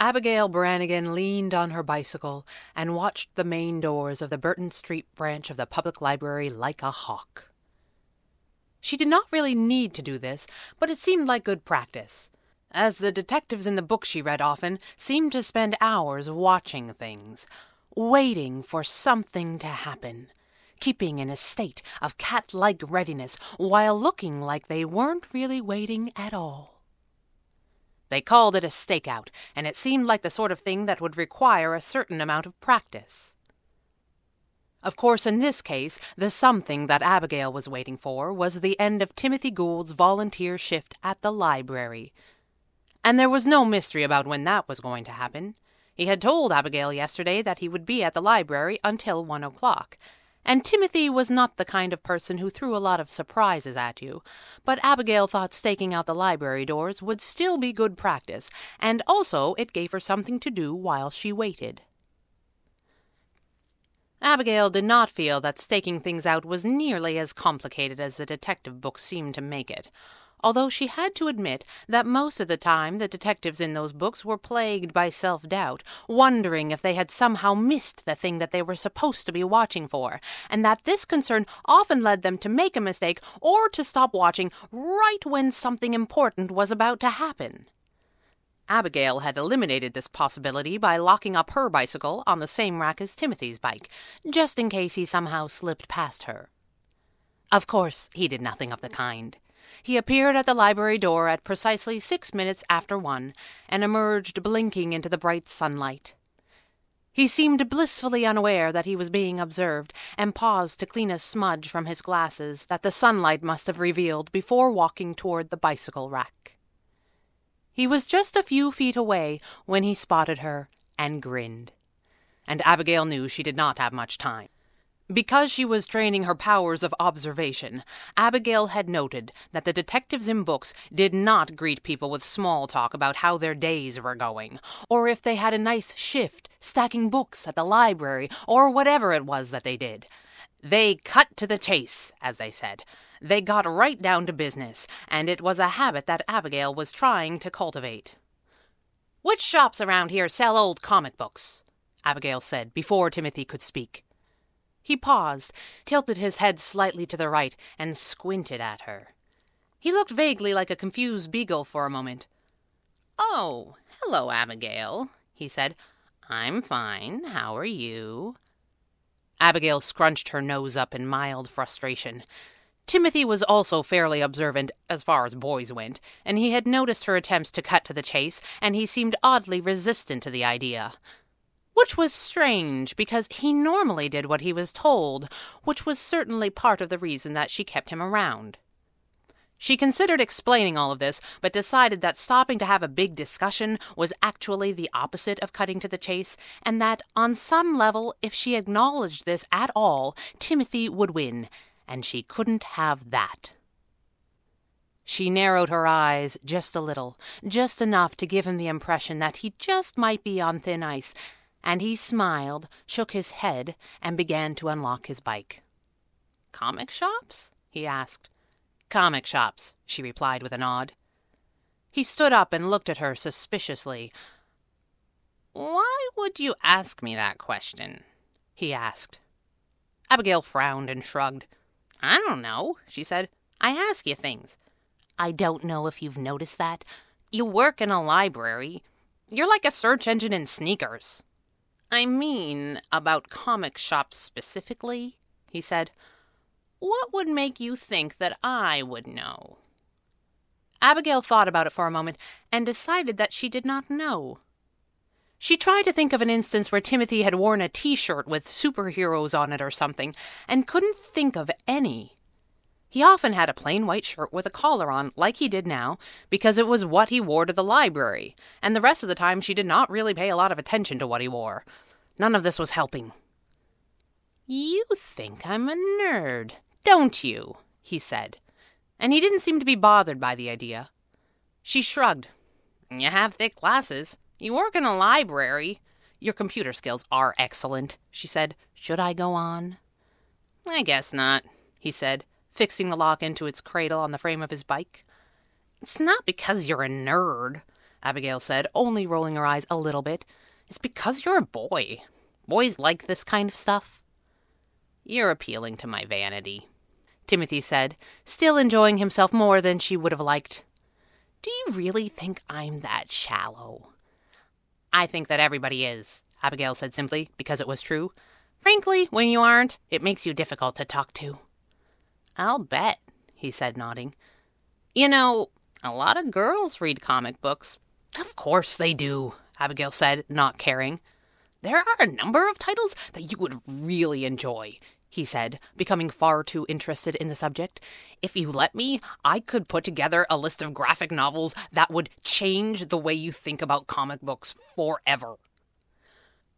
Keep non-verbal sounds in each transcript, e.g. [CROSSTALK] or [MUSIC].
Abigail Brannigan leaned on her bicycle and watched the main doors of the Burton Street branch of the public library like a hawk. She did not really need to do this, but it seemed like good practice, as the detectives in the books she read often seemed to spend hours watching things, waiting for something to happen, keeping in a state of cat like readiness while looking like they weren't really waiting at all. They called it a stakeout, and it seemed like the sort of thing that would require a certain amount of practice. Of course, in this case, the something that Abigail was waiting for was the end of Timothy Gould's volunteer shift at the library. And there was no mystery about when that was going to happen. He had told Abigail yesterday that he would be at the library until one o'clock, and Timothy was not the kind of person who threw a lot of surprises at you, but Abigail thought staking out the library doors would still be good practice, and also it gave her something to do while she waited. Abigail did not feel that staking things out was nearly as complicated as the detective books seemed to make it although she had to admit that most of the time the detectives in those books were plagued by self doubt, wondering if they had somehow missed the thing that they were supposed to be watching for, and that this concern often led them to make a mistake or to stop watching right when something important was about to happen. Abigail had eliminated this possibility by locking up her bicycle on the same rack as Timothy's bike, just in case he somehow slipped past her. Of course, he did nothing of the kind. He appeared at the library door at precisely six minutes after one, and emerged blinking into the bright sunlight. He seemed blissfully unaware that he was being observed, and paused to clean a smudge from his glasses that the sunlight must have revealed before walking toward the bicycle rack. He was just a few feet away when he spotted her and grinned. And Abigail knew she did not have much time. Because she was training her powers of observation, Abigail had noted that the detectives in books did not greet people with small talk about how their days were going, or if they had a nice shift stacking books at the library, or whatever it was that they did. They cut to the chase, as they said. They got right down to business, and it was a habit that Abigail was trying to cultivate. Which shops around here sell old comic books? Abigail said before Timothy could speak. He paused, tilted his head slightly to the right, and squinted at her. He looked vaguely like a confused beagle for a moment. Oh, hello, Abigail, he said. I'm fine. How are you? Abigail scrunched her nose up in mild frustration. Timothy was also fairly observant as far as boys went, and he had noticed her attempts to cut to the chase, and he seemed oddly resistant to the idea which was strange because he normally did what he was told, which was certainly part of the reason that she kept him around. She considered explaining all of this, but decided that stopping to have a big discussion was actually the opposite of cutting to the chase, and that, on some level, if she acknowledged this at all, Timothy would win, and she couldn't have that. She narrowed her eyes just a little, just enough to give him the impression that he just might be on thin ice, and he smiled, shook his head, and began to unlock his bike. Comic shops? he asked. Comic shops, she replied with a nod. He stood up and looked at her suspiciously. Why would you ask me that question? he asked. Abigail frowned and shrugged. I don't know, she said. I ask you things. I don't know if you've noticed that. You work in a library. You're like a search engine in sneakers. I mean, about comic shops specifically, he said. What would make you think that I would know? Abigail thought about it for a moment and decided that she did not know. She tried to think of an instance where Timothy had worn a t shirt with superheroes on it or something, and couldn't think of any. He often had a plain white shirt with a collar on, like he did now, because it was what he wore to the library, and the rest of the time she did not really pay a lot of attention to what he wore. None of this was helping. You think I'm a nerd, don't you? he said, and he didn't seem to be bothered by the idea. She shrugged. You have thick glasses. You work in a library. Your computer skills are excellent, she said. Should I go on? I guess not, he said, fixing the lock into its cradle on the frame of his bike. It's not because you're a nerd, Abigail said, only rolling her eyes a little bit. It's because you're a boy. Boys like this kind of stuff. You're appealing to my vanity, Timothy said, still enjoying himself more than she would have liked. Do you really think I'm that shallow? I think that everybody is, Abigail said simply, because it was true. Frankly, when you aren't, it makes you difficult to talk to. I'll bet, he said, nodding. You know, a lot of girls read comic books. Of course they do, Abigail said, not caring. There are a number of titles that you would really enjoy, he said, becoming far too interested in the subject. If you let me, I could put together a list of graphic novels that would change the way you think about comic books forever.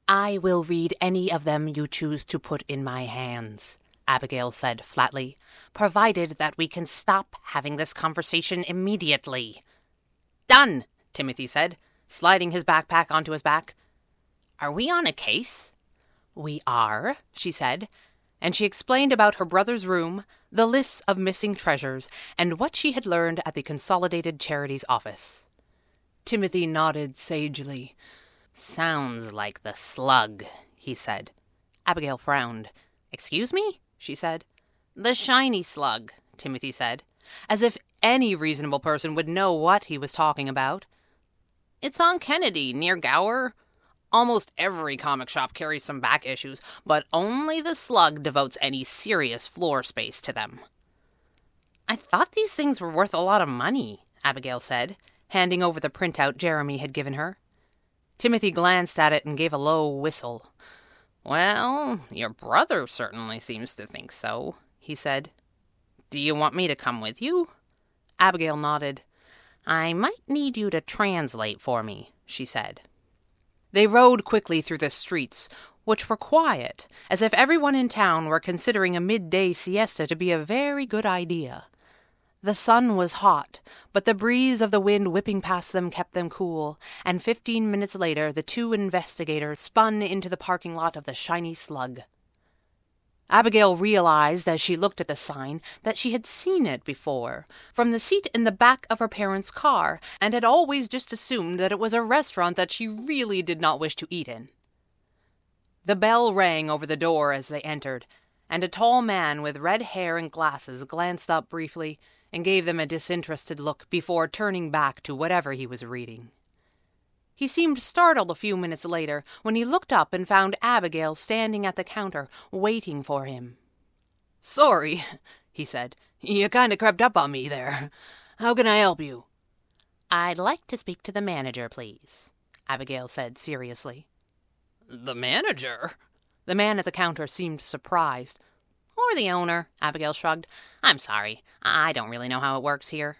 I will read any of them you choose to put in my hands, Abigail said flatly, provided that we can stop having this conversation immediately. Done, Timothy said, sliding his backpack onto his back. Are we on a case? We are, she said, and she explained about her brother's room, the lists of missing treasures, and what she had learned at the Consolidated Charities office. Timothy nodded sagely. Sounds like the slug, he said. Abigail frowned. Excuse me? She said. The shiny slug, Timothy said, as if any reasonable person would know what he was talking about. It's on Kennedy, near Gower. Almost every comic shop carries some back issues, but only the slug devotes any serious floor space to them. I thought these things were worth a lot of money, Abigail said, handing over the printout Jeremy had given her. Timothy glanced at it and gave a low whistle. Well, your brother certainly seems to think so, he said. Do you want me to come with you? Abigail nodded. I might need you to translate for me, she said. They rode quickly through the streets, which were quiet, as if everyone in town were considering a midday siesta to be a very good idea. The sun was hot, but the breeze of the wind whipping past them kept them cool, and fifteen minutes later the two investigators spun into the parking lot of the Shiny Slug. Abigail realized as she looked at the sign that she had seen it before, from the seat in the back of her parents' car, and had always just assumed that it was a restaurant that she really did not wish to eat in. The bell rang over the door as they entered, and a tall man with red hair and glasses glanced up briefly and gave them a disinterested look before turning back to whatever he was reading. He seemed startled a few minutes later when he looked up and found Abigail standing at the counter, waiting for him. Sorry, he said. You kind of crept up on me there. How can I help you? I'd like to speak to the manager, please, Abigail said seriously. The manager? The man at the counter seemed surprised. Or the owner, Abigail shrugged. I'm sorry. I don't really know how it works here.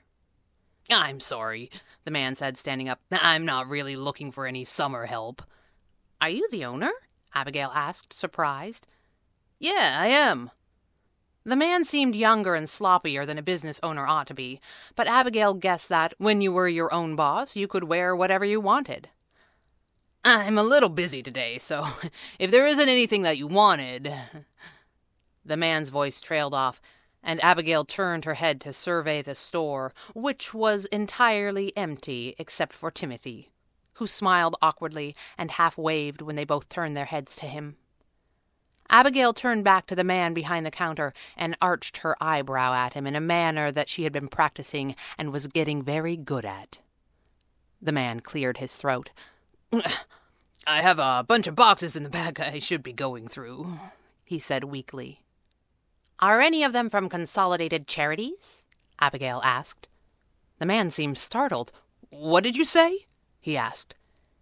I'm sorry, the man said, standing up. I'm not really looking for any summer help. Are you the owner? Abigail asked, surprised. Yeah, I am. The man seemed younger and sloppier than a business owner ought to be, but Abigail guessed that when you were your own boss, you could wear whatever you wanted. I'm a little busy today, so [LAUGHS] if there isn't anything that you wanted. The man's voice trailed off and Abigail turned her head to survey the store, which was entirely empty except for Timothy, who smiled awkwardly and half waved when they both turned their heads to him. Abigail turned back to the man behind the counter and arched her eyebrow at him in a manner that she had been practicing and was getting very good at. The man cleared his throat. [LAUGHS] I have a bunch of boxes in the back I should be going through, he said weakly. Are any of them from Consolidated Charities? Abigail asked. The man seemed startled. What did you say? he asked.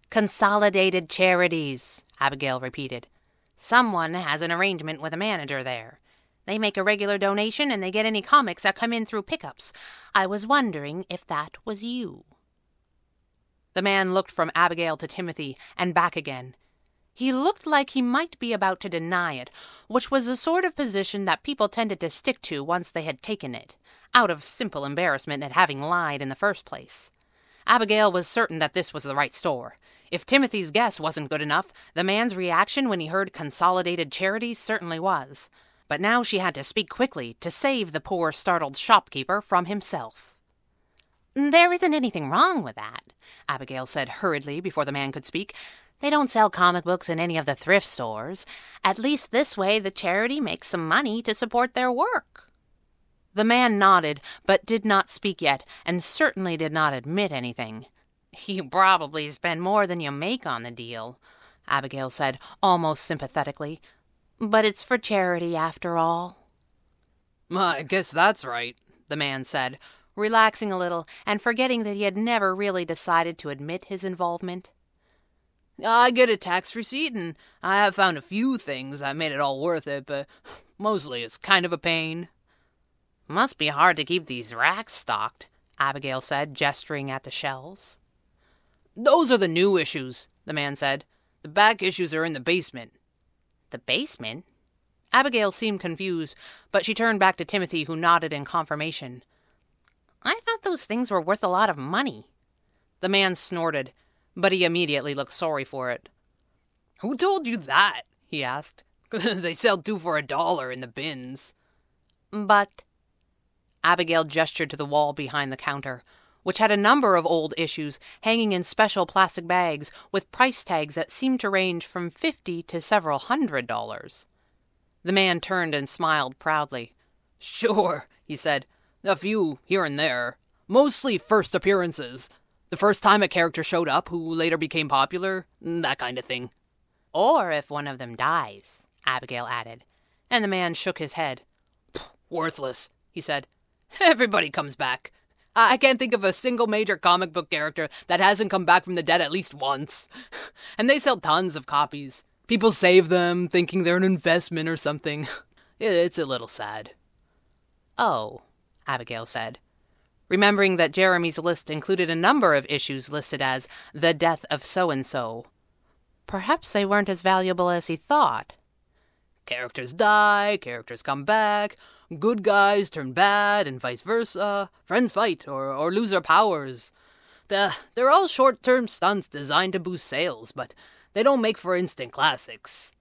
Consolidated Charities, Abigail repeated. Someone has an arrangement with a manager there. They make a regular donation and they get any comics that come in through pickups. I was wondering if that was you. The man looked from Abigail to Timothy and back again. He looked like he might be about to deny it, which was the sort of position that people tended to stick to once they had taken it, out of simple embarrassment at having lied in the first place. Abigail was certain that this was the right store. If Timothy's guess wasn't good enough, the man's reaction when he heard Consolidated Charities certainly was. But now she had to speak quickly to save the poor startled shopkeeper from himself. There isn't anything wrong with that, Abigail said hurriedly before the man could speak. They don't sell comic books in any of the thrift stores. At least this way the charity makes some money to support their work. The man nodded, but did not speak yet, and certainly did not admit anything. [LAUGHS] You probably spend more than you make on the deal, Abigail said, almost sympathetically. But it's for charity, after all. I guess that's right, the man said, relaxing a little and forgetting that he had never really decided to admit his involvement. I get a tax receipt, and I have found a few things that made it all worth it, but mostly it's kind of a pain. Must be hard to keep these racks stocked, Abigail said, gesturing at the shelves. Those are the new issues, the man said. The back issues are in the basement. The basement? Abigail seemed confused, but she turned back to Timothy, who nodded in confirmation. I thought those things were worth a lot of money. The man snorted, but he immediately looked sorry for it. Who told you that? he asked. [LAUGHS] they sell two for a dollar in the bins. But. Abigail gestured to the wall behind the counter, which had a number of old issues hanging in special plastic bags with price tags that seemed to range from fifty to several hundred dollars. The man turned and smiled proudly. Sure, he said. A few here and there. Mostly first appearances. The first time a character showed up who later became popular, mm, that kind of thing. Or if one of them dies, Abigail added. And the man shook his head. Worthless, he said. [LAUGHS] Everybody comes back. I can't think of a single major comic book character that hasn't come back from the dead at least once. [LAUGHS] And they sell tons of copies. People save them, thinking they're an investment or something. [LAUGHS] It's a little sad. Oh, Abigail said, remembering that Jeremy's list included a number of issues listed as The Death of So and so. Perhaps they weren't as valuable as he thought. Characters die, characters come back, good guys turn bad, and vice versa. Friends fight or, or lose their powers. The, they're all short term stunts designed to boost sales, but they don't make for instant classics.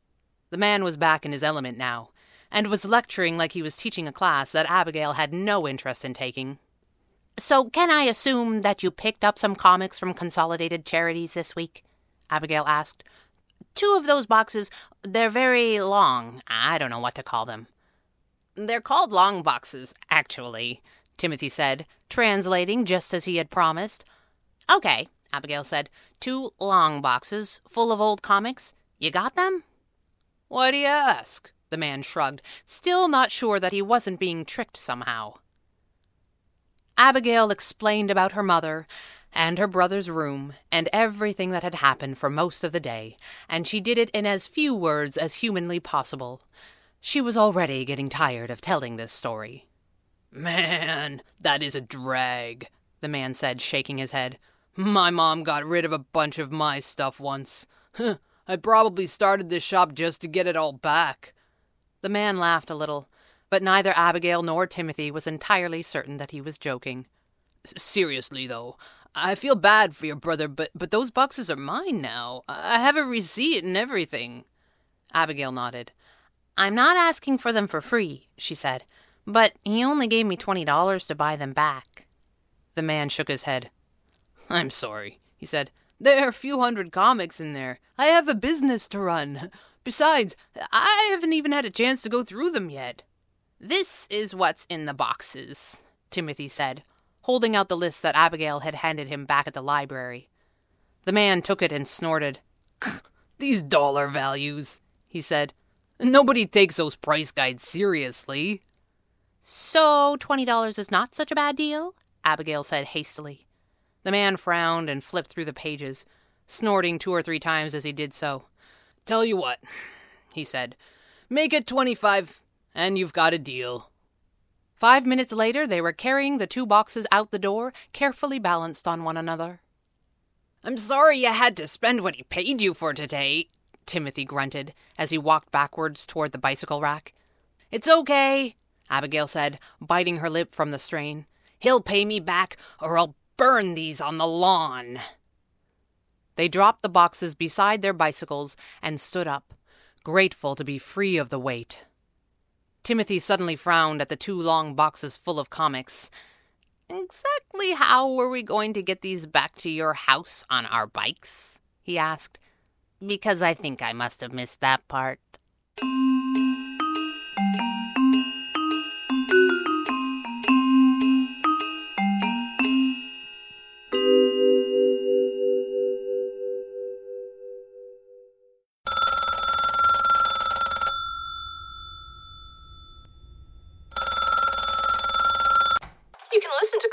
The man was back in his element now, and was lecturing like he was teaching a class that Abigail had no interest in taking. So, can I assume that you picked up some comics from Consolidated Charities this week? Abigail asked. Two of those boxes, they're very long. I don't know what to call them. They're called long boxes, actually, Timothy said, translating just as he had promised. Okay, Abigail said. Two long boxes full of old comics. You got them? Why do you ask? The man shrugged, still not sure that he wasn't being tricked somehow. Abigail explained about her mother and her brother's room and everything that had happened for most of the day, and she did it in as few words as humanly possible. She was already getting tired of telling this story. Man, that is a drag, the man said, shaking his head. My mom got rid of a bunch of my stuff once. I probably started this shop just to get it all back. The man laughed a little, but neither Abigail nor Timothy was entirely certain that he was joking. Seriously, though, I feel bad for your brother, but, but those boxes are mine now. I have a receipt and everything. Abigail nodded. I'm not asking for them for free, she said, but he only gave me twenty dollars to buy them back. The man shook his head. I'm sorry, he said. There are a few hundred comics in there. I have a business to run. Besides, I haven't even had a chance to go through them yet. This is what's in the boxes, Timothy said, holding out the list that Abigail had handed him back at the library. The man took it and snorted. [LAUGHS] These dollar values, he said. Nobody takes those price guides seriously. So, $20 is not such a bad deal? Abigail said hastily. The man frowned and flipped through the pages, snorting two or three times as he did so. Tell you what, he said. Make it 25 and you've got a deal. Five minutes later, they were carrying the two boxes out the door, carefully balanced on one another. I'm sorry you had to spend what he paid you for today, Timothy grunted as he walked backwards toward the bicycle rack. It's okay, Abigail said, biting her lip from the strain. He'll pay me back, or I'll burn these on the lawn. They dropped the boxes beside their bicycles and stood up, grateful to be free of the weight. Timothy suddenly frowned at the two long boxes full of comics. Exactly how were we going to get these back to your house on our bikes? he asked. Because I think I must have missed that part.